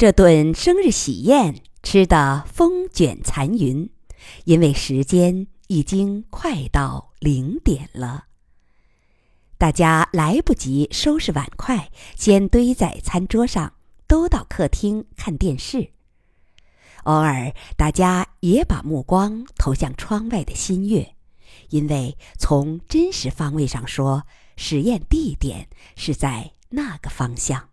这顿生日喜宴吃得风卷残云，因为时间已经快到零点了。大家来不及收拾碗筷，先堆在餐桌上，都到客厅看电视。偶尔，大家也把目光投向窗外的新月，因为从真实方位上说，实验地点是在那个方向。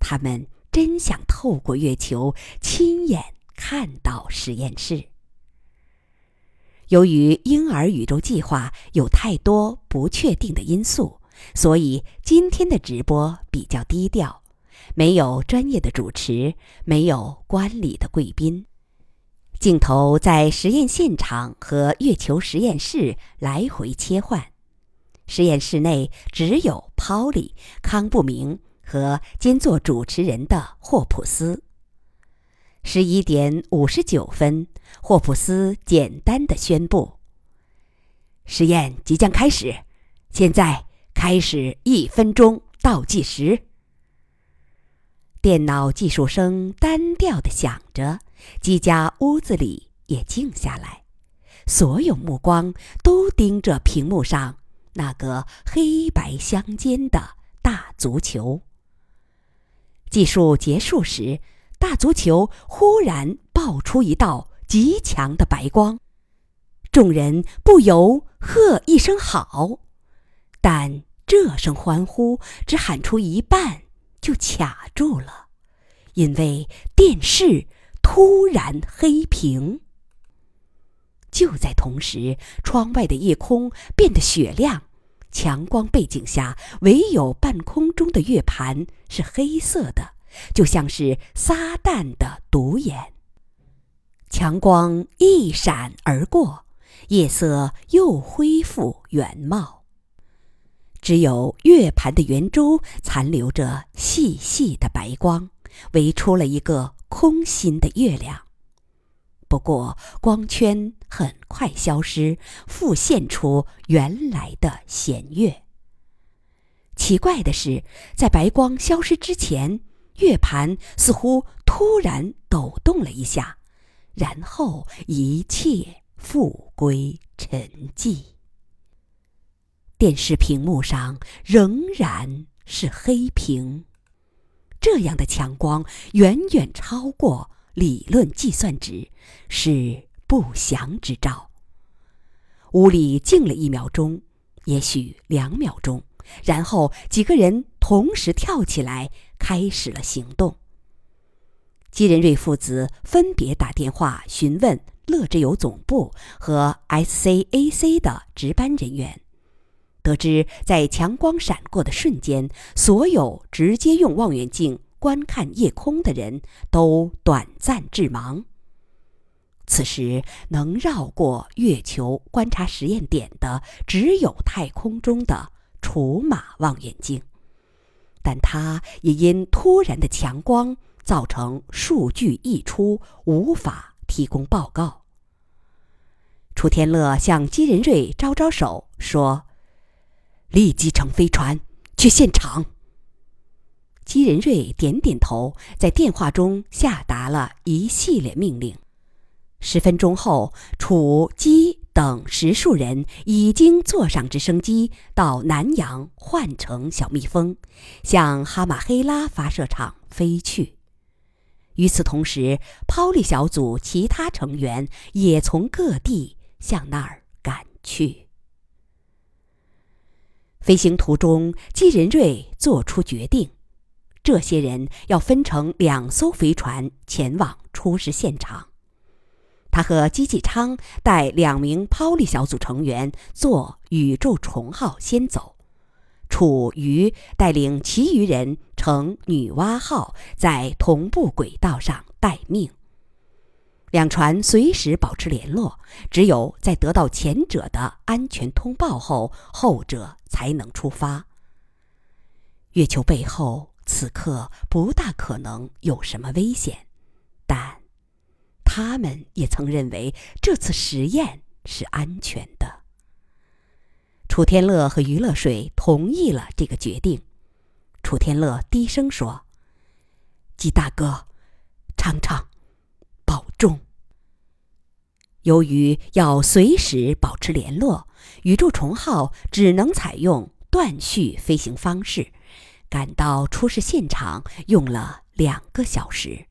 他们。真想透过月球亲眼看到实验室。由于婴儿宇宙计划有太多不确定的因素，所以今天的直播比较低调，没有专业的主持，没有观礼的贵宾。镜头在实验现场和月球实验室来回切换，实验室内只有 Polly 康不明。和兼做主持人的霍普斯。十一点五十九分，霍普斯简单的宣布：“实验即将开始，现在开始一分钟倒计时。”电脑计数声单调的响着，几家屋子里也静下来，所有目光都盯着屏幕上那个黑白相间的大足球。计数结束时，大足球忽然爆出一道极强的白光，众人不由喝一声“好”，但这声欢呼只喊出一半就卡住了，因为电视突然黑屏。就在同时，窗外的夜空变得雪亮。强光背景下，唯有半空中的月盘是黑色的，就像是撒旦的独眼。强光一闪而过，夜色又恢复原貌，只有月盘的圆周残留着细细的白光，围出了一个空心的月亮。不过，光圈很快消失，复现出原来的弦月。奇怪的是，在白光消失之前，月盘似乎突然抖动了一下，然后一切复归沉寂。电视屏幕上仍然是黑屏，这样的强光远远超过。理论计算值是不祥之兆。屋里静了一秒钟，也许两秒钟，然后几个人同时跳起来，开始了行动。基仁瑞父子分别打电话询问乐之友总部和 SCAC 的值班人员，得知在强光闪过的瞬间，所有直接用望远镜。观看夜空的人都短暂致盲。此时能绕过月球观察实验点的，只有太空中的楚马望远镜，但它也因突然的强光造成数据溢出，无法提供报告。楚天乐向金仁瑞招招手，说：“立即乘飞船去现场。”姬仁瑞点点头，在电话中下达了一系列命令。十分钟后，楚姬等十数人已经坐上直升机到南洋换乘小蜜蜂，向哈马黑拉发射场飞去。与此同时，抛力小组其他成员也从各地向那儿赶去。飞行途中，姬仁瑞做出决定。这些人要分成两艘飞船前往出事现场。他和姬继昌带两名抛力小组成员坐宇宙虫号先走，楚瑜带领其余人乘女娲号在同步轨道上待命。两船随时保持联络，只有在得到前者的安全通报后，后者才能出发。月球背后。此刻不大可能有什么危险，但他们也曾认为这次实验是安全的。楚天乐和于乐水同意了这个决定。楚天乐低声说：“季大哥，常常保重。由于要随时保持联络，宇宙虫号只能采用断续飞行方式，赶到出事现场用了两个小时。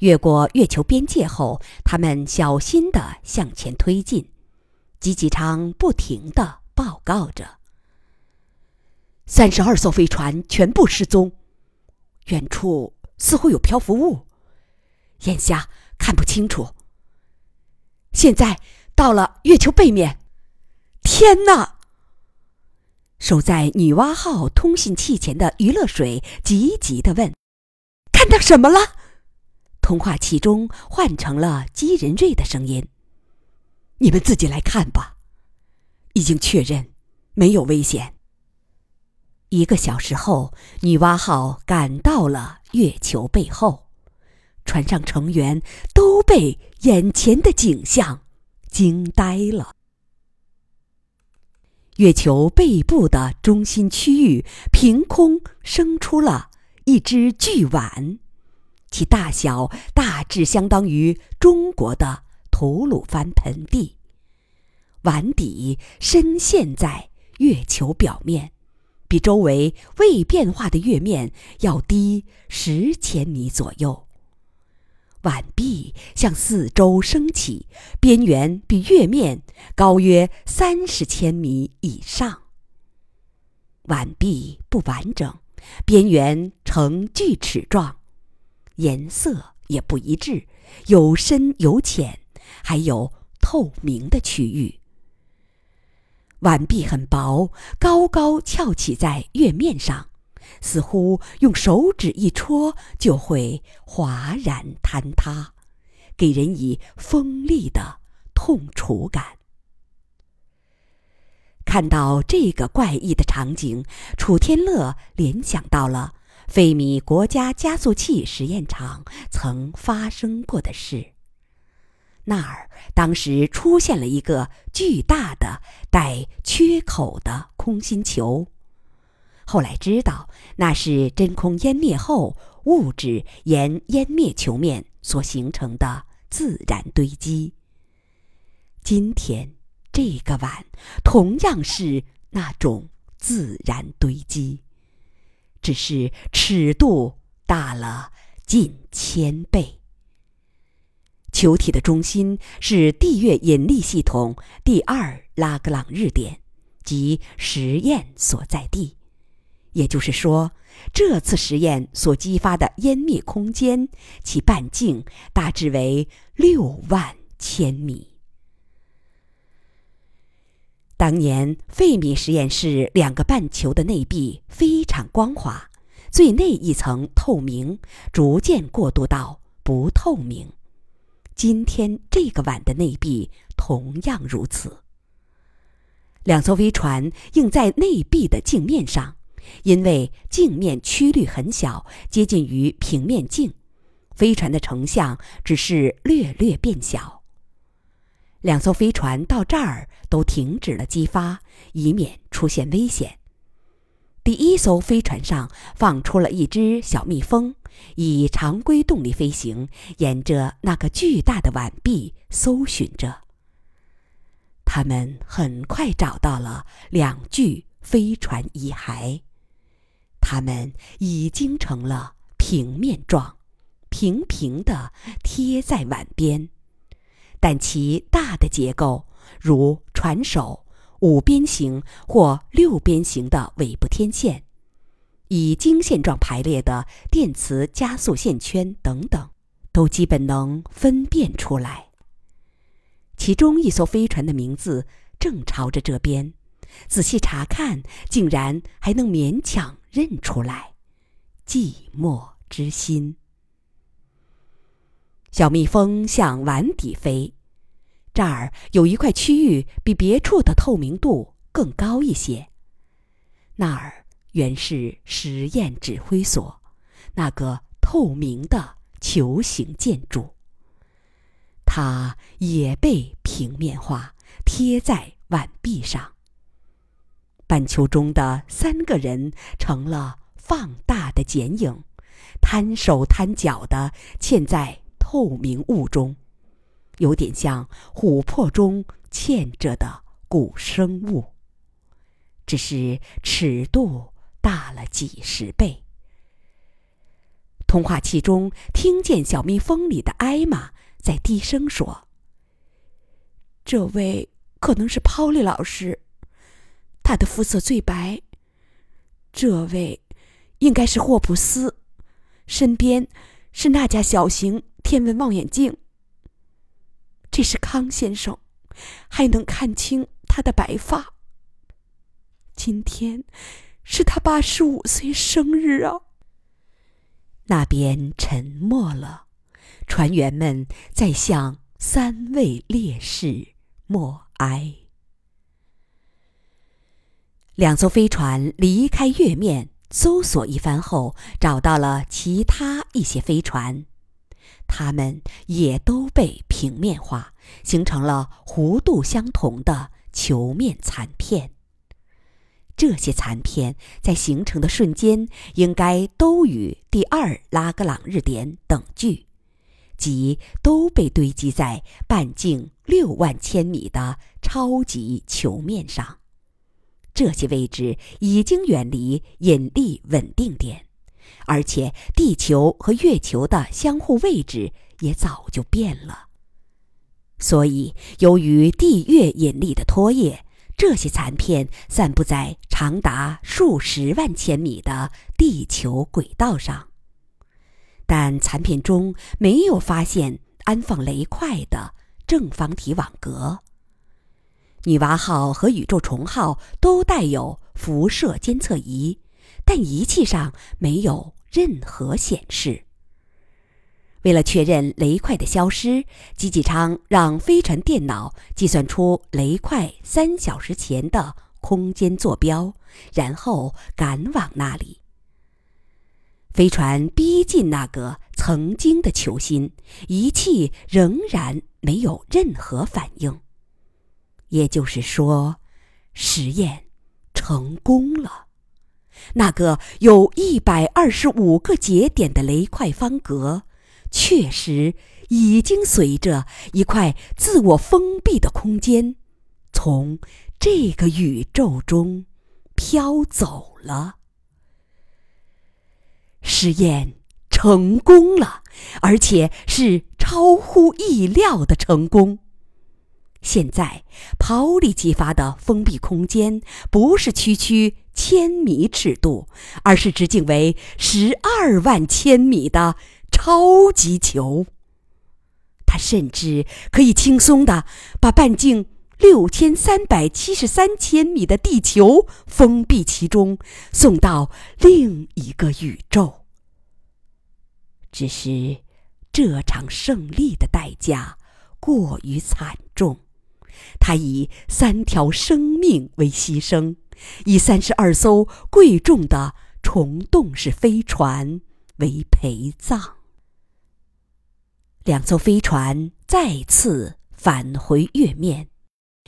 越过月球边界后，他们小心地向前推进。吉吉昌不停地报告着：“三十二艘飞船全部失踪，远处似乎有漂浮物，眼下看不清楚。现在到了月球背面，天哪！”守在女娲号通信器前的余乐水急急地问：“看到什么了？”通话器中换成了姬仁瑞的声音：“你们自己来看吧，已经确认没有危险。”一个小时后，女娲号赶到了月球背后，船上成员都被眼前的景象惊呆了。月球背部的中心区域凭空生出了一只巨碗。其大小大致相当于中国的吐鲁番盆地。碗底深陷在月球表面，比周围未变化的月面要低十千米左右。碗壁向四周升起，边缘比月面高约三十千米以上。碗壁不完整，边缘呈锯齿状。颜色也不一致，有深有浅，还有透明的区域。碗壁很薄，高高翘起在月面上，似乎用手指一戳就会哗然坍塌，给人以锋利的痛楚感。看到这个怪异的场景，楚天乐联想到了。费米国家加速器实验场曾发生过的事。那儿当时出现了一个巨大的带缺口的空心球，后来知道那是真空湮灭后物质沿湮灭球面所形成的自然堆积。今天这个碗同样是那种自然堆积。只是尺度大了近千倍。球体的中心是地月引力系统第二拉格朗日点，即实验所在地。也就是说，这次实验所激发的湮灭空间，其半径大致为六万千米。当年费米实验室两个半球的内壁非常光滑，最内一层透明，逐渐过渡到不透明。今天这个碗的内壁同样如此。两艘飞船映在内壁的镜面上，因为镜面曲率很小，接近于平面镜，飞船的成像只是略略变小。两艘飞船到这儿都停止了激发，以免出现危险。第一艘飞船上放出了一只小蜜蜂，以常规动力飞行，沿着那个巨大的碗壁搜寻着。他们很快找到了两具飞船遗骸，它们已经成了平面状，平平地贴在碗边。但其大的结构，如船首、五边形或六边形的尾部天线，以经线状排列的电磁加速线圈等等，都基本能分辨出来。其中一艘飞船的名字正朝着这边，仔细查看，竟然还能勉强认出来。寂寞之心。小蜜蜂向碗底飞，这儿有一块区域比别处的透明度更高一些。那儿原是实验指挥所，那个透明的球形建筑。它也被平面化，贴在碗壁上。半球中的三个人成了放大的剪影。摊手摊脚的嵌在透明雾中，有点像琥珀中嵌着的古生物，只是尺度大了几十倍。通话器中听见小蜜蜂里的艾玛在低声说：“这位可能是 Polly 老师，他的肤色最白。这位应该是霍普斯，身边是那架小型天文望远镜。这是康先生，还能看清他的白发。今天是他八十五岁生日啊！”那边沉默了，船员们在向三位烈士默哀。两艘飞船离开月面，搜索一番后，找到了其他一些飞船，它们也都被平面化，形成了弧度相同的球面残片。这些残片在形成的瞬间，应该都与第二拉格朗日点等距，即都被堆积在半径六万千米的超级球面上。这些位置已经远离引力稳定点，而且地球和月球的相互位置也早就变了。所以，由于地月引力的拖曳。这些残片散布在长达数十万千米的地球轨道上，但残片中没有发现安放雷块的正方体网格。女娲号和宇宙虫号都带有辐射监测仪，但仪器上没有任何显示。为了确认雷块的消失，吉吉昌让飞船电脑计算出雷块三小时前的空间坐标，然后赶往那里。飞船逼近那个曾经的球心，仪器仍然没有任何反应。也就是说，实验成功了。那个有一百二十五个节点的雷块方格。确实已经随着一块自我封闭的空间，从这个宇宙中飘走了。实验成功了，而且是超乎意料的成功。现在，抛力激发的封闭空间不是区区千米尺度，而是直径为十二万千米的。超级球，它甚至可以轻松的把半径六千三百七十三千米的地球封闭其中，送到另一个宇宙。只是这场胜利的代价过于惨重，它以三条生命为牺牲，以三十二艘贵重的虫洞式飞船为陪葬。两艘飞船再次返回月面，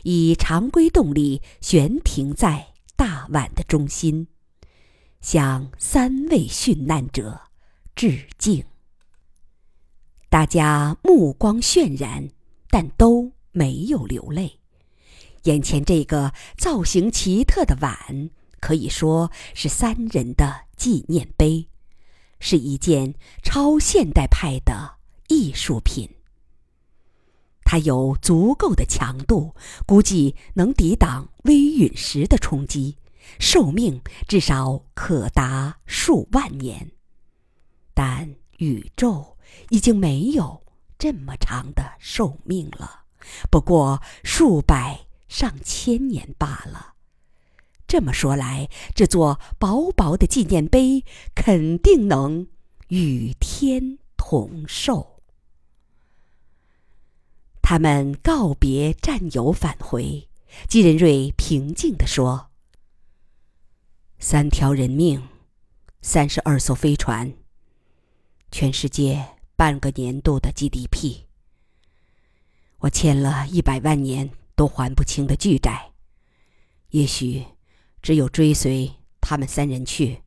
以常规动力悬停在大碗的中心，向三位殉难者致敬。大家目光渲然，但都没有流泪。眼前这个造型奇特的碗，可以说是三人的纪念碑，是一件超现代派的。艺术品，它有足够的强度，估计能抵挡微陨石的冲击，寿命至少可达数万年。但宇宙已经没有这么长的寿命了，不过数百上千年罢了。这么说来，这座薄薄的纪念碑肯定能与天同寿。他们告别战友返回，季仁瑞平静地说：“三条人命，三十二艘飞船，全世界半个年度的 GDP。我欠了一百万年都还不清的巨债，也许只有追随他们三人去，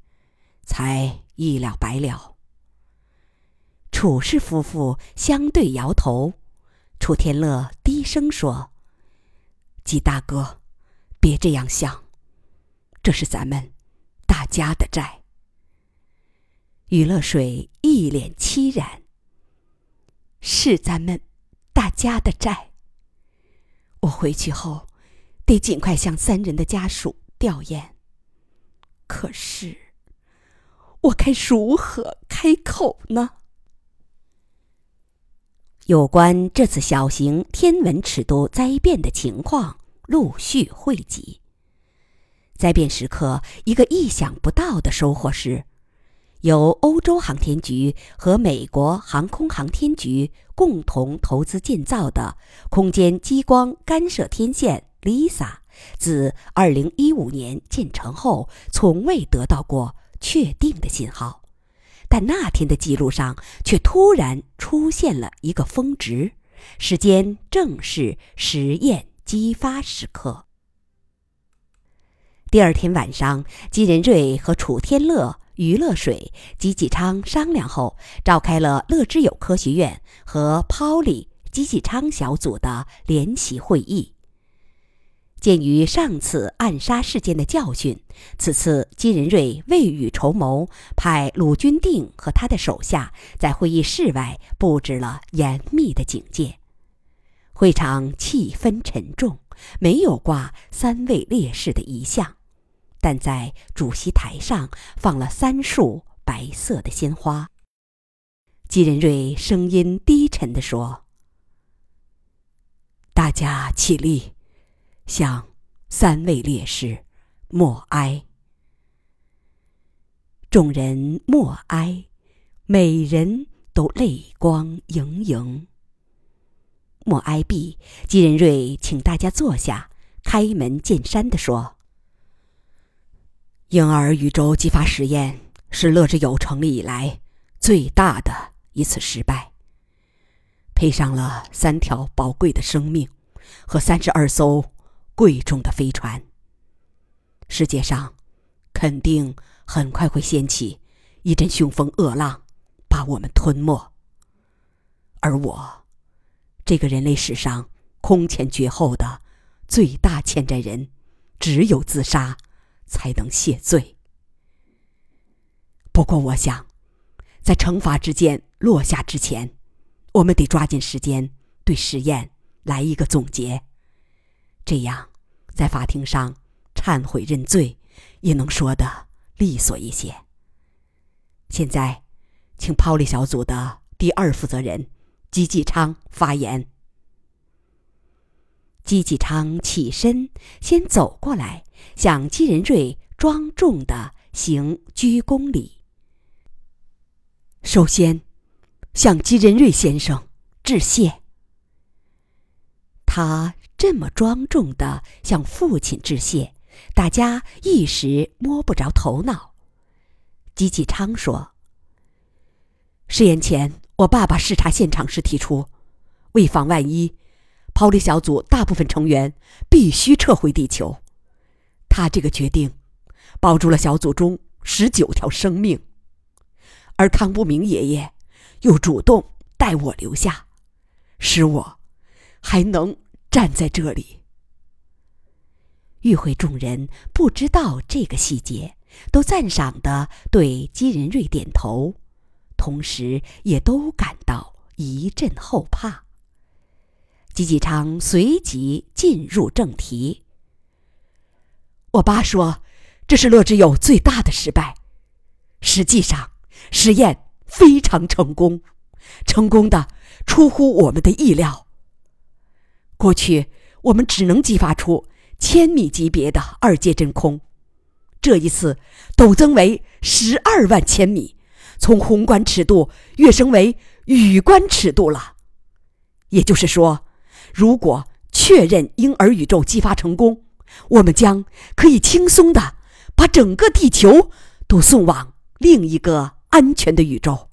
才一了百了。楚氏夫妇相对摇头。楚天乐低声说：“季大哥，别这样想，这是咱们大家的债。”余乐水一脸凄然：“是咱们家的债。我回去后，得尽快向三人的家属吊唁。可是，我该如何开口呢？”有关这次小型天文尺度灾变的情况陆续汇集。灾变时刻，一个意想不到的收获是，由欧洲航天局和美国航空航天局共同投资建造的空间激光干涉天线 “LISA”，自2015年建成后，从未得到过确定的信号。但那天的记录上却突然出现了一个峰值，时间正是实验激发时刻。第二天晚上，金仁瑞和楚天乐、余乐水、吉纪昌商量后，召开了乐之友科学院和 Polly、吉纪昌小组的联席会议。鉴于上次暗杀事件的教训，此次金仁瑞未雨绸缪，派鲁军定和他的手下在会议室外布置了严密的警戒。会场气氛沉重，没有挂三位烈士的遗像，但在主席台上放了三束白色的鲜花。金仁瑞声音低沉地说：“大家起立。”向三位烈士默哀。众人默哀，每人都泪光盈盈。默哀毕，金仁瑞请大家坐下，开门见山地说：“婴儿宇宙激发实验是乐之友成立以来最大的一次失败，赔上了三条宝贵的生命和三十二艘。”贵重的飞船。世界上，肯定很快会掀起一阵凶风恶浪，把我们吞没。而我，这个人类史上空前绝后的最大欠债人，只有自杀才能谢罪。不过，我想，在惩罚之剑落下之前，我们得抓紧时间对实验来一个总结。这样，在法庭上忏悔认罪，也能说得利索一些。现在，请抛离小组的第二负责人姬继昌发言。姬继昌起身，先走过来，向金仁瑞庄重的行鞠躬礼。首先，向金仁瑞先生致谢。他。这么庄重的向父亲致谢，大家一时摸不着头脑。姬继昌说：“试验前，我爸爸视察现场时提出，为防万一，抛离小组大部分成员必须撤回地球。他这个决定，保住了小组中十九条生命，而康不明爷爷又主动带我留下，使我还能。”站在这里，与会众人不知道这个细节，都赞赏的对金仁瑞点头，同时也都感到一阵后怕。季继昌随即进入正题：“我爸说，这是乐之友最大的失败。实际上，实验非常成功，成功的出乎我们的意料。”过去我们只能激发出千米级别的二阶真空，这一次陡增为十二万千米，从宏观尺度跃升为宇观尺度了。也就是说，如果确认婴儿宇宙激发成功，我们将可以轻松的把整个地球都送往另一个安全的宇宙。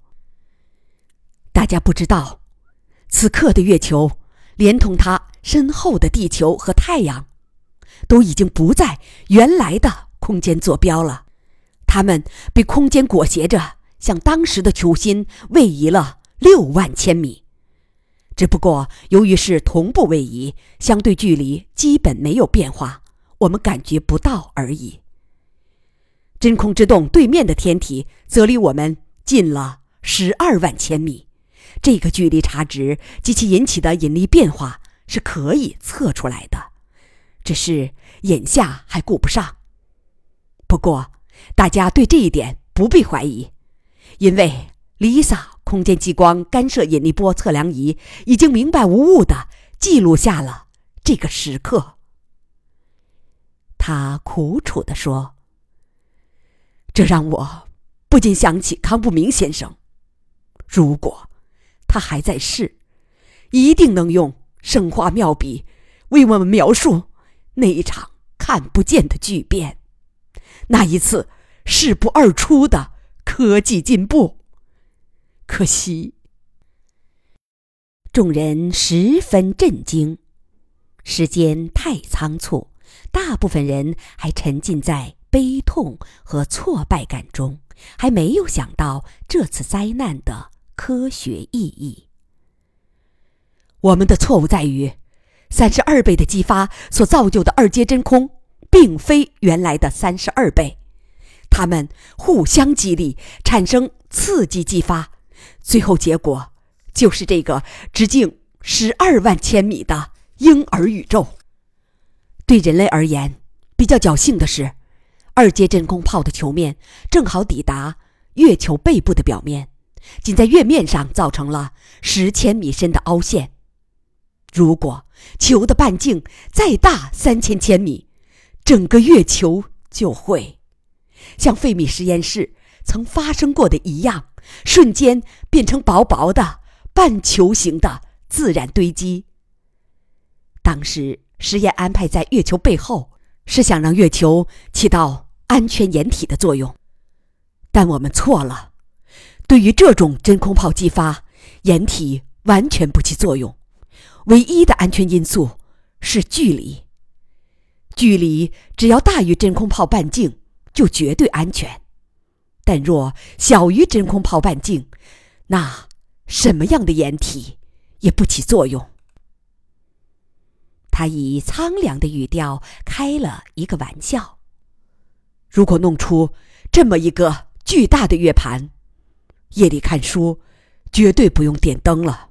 大家不知道，此刻的月球连同它。身后的地球和太阳，都已经不在原来的空间坐标了，它们被空间裹挟着，向当时的球心位移了六万千米。只不过由于是同步位移，相对距离基本没有变化，我们感觉不到而已。真空之洞对面的天体则离我们近了十二万千米，这个距离差值及其引起的引力变化是可以测出来的，只是眼下还顾不上。不过，大家对这一点不必怀疑，因为 Lisa 空间激光干涉引力波测量仪已经明白无误的记录下了这个时刻。他苦楚地说。这让我不禁想起康不明先生。如果他还在世，一定能用生花妙笔为我们描述那一场看不见的巨变，那一次事不二出的科技进步。可惜，众人十分震惊。时间太仓促，大部分人还沉浸在。悲痛和挫败感中，还没有想到这次灾难的科学意义。我们的错误在于，三十二倍的激发所造就的二阶真空，并非原来的三十二倍，它们互相激励，产生刺激激发，最后结果就是这个直径十二万千米的婴儿宇宙。对人类而言，比较侥幸的是。二阶真空炮的球面正好抵达月球背部的表面，仅在月面上造成了十千米深的凹陷。如果球的半径再大三千千米，整个月球就会像费米实验室曾发生过的一样，瞬间变成薄薄的半球形的自然堆积。当时实验安排在月球背后，是想让月球起到。安全掩体的作用，但我们错了。对于这种真空炮激发，掩体完全不起作用。唯一的安全因素是距离。距离只要大于真空炮半径，就绝对安全；但若小于真空炮半径，那什么样的掩体也不起作用。他以苍凉的语调开了一个玩笑。如果弄出这么一个巨大的月盘，夜里看书绝对不用点灯了。